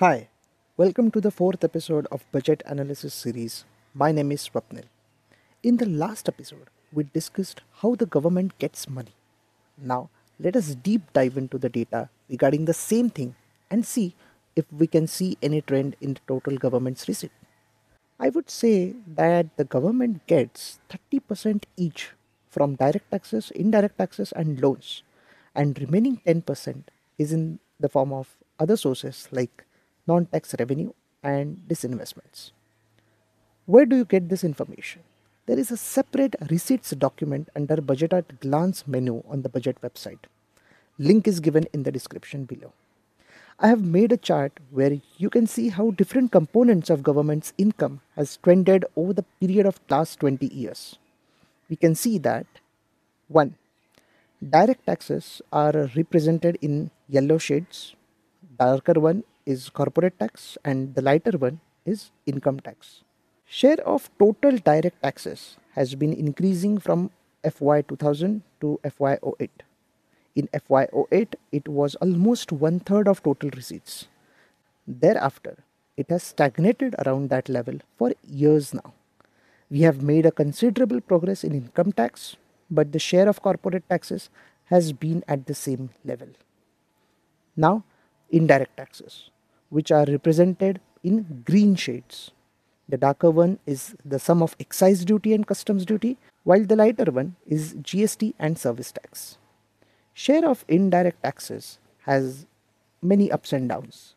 Hi, welcome to the fourth episode of Budget Analysis series. My name is Swapnil. In the last episode, we discussed how the government gets money. Now, let us deep dive into the data regarding the same thing and see if we can see any trend in the total government's receipt. I would say that the government gets 30% each from direct taxes, indirect taxes, and loans, and remaining 10% is in the form of other sources like non-tax revenue and disinvestments. Where do you get this information? There is a separate receipts document under budget at glance menu on the budget website. Link is given in the description below. I have made a chart where you can see how different components of government's income has trended over the period of last 20 years. We can see that 1. Direct taxes are represented in yellow shades. Darker one is corporate tax and the lighter one is income tax. Share of total direct taxes has been increasing from FY 2000 to FY 08. In FY 08, it was almost one third of total receipts. Thereafter, it has stagnated around that level for years now. We have made a considerable progress in income tax, but the share of corporate taxes has been at the same level. Now, indirect taxes which are represented in green shades. The darker one is the sum of excise duty and customs duty, while the lighter one is GST and service tax. Share of indirect taxes has many ups and downs.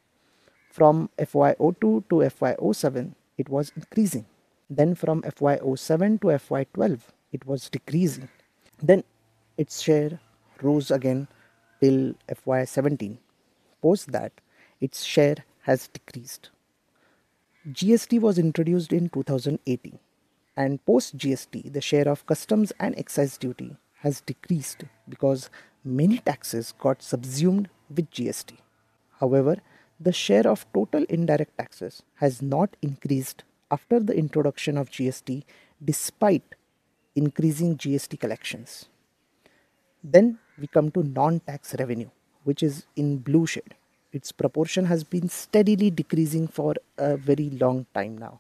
From FY02 to FY07, it was increasing. Then from FY07 to FY12, it was decreasing. Then its share rose again till FY17. Post that, its share has decreased. GST was introduced in 2018 and post GST the share of customs and excise duty has decreased because many taxes got subsumed with GST. However, the share of total indirect taxes has not increased after the introduction of GST despite increasing GST collections. Then we come to non-tax revenue which is in blue shade its proportion has been steadily decreasing for a very long time now.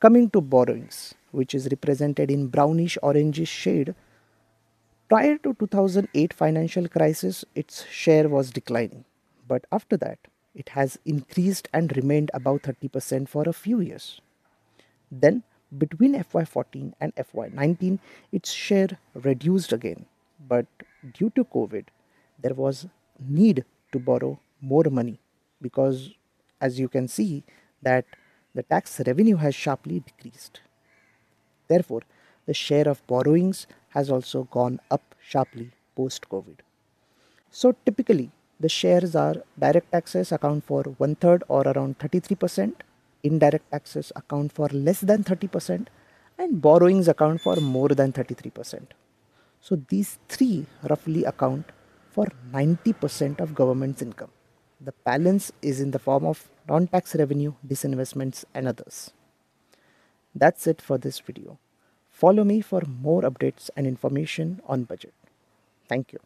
Coming to borrowings, which is represented in brownish orangish shade, prior to 2008 financial crisis, its share was declining. But after that, it has increased and remained above 30% for a few years. Then, between FY14 and FY19, its share reduced again. But due to COVID, there was need to borrow more money because as you can see that the tax revenue has sharply decreased. Therefore, the share of borrowings has also gone up sharply post COVID. So typically the shares are direct taxes account for one third or around 33%, indirect taxes account for less than 30%, and borrowings account for more than 33%. So these three roughly account for 90% of government's income. The balance is in the form of non-tax revenue, disinvestments and others. That's it for this video. Follow me for more updates and information on budget. Thank you.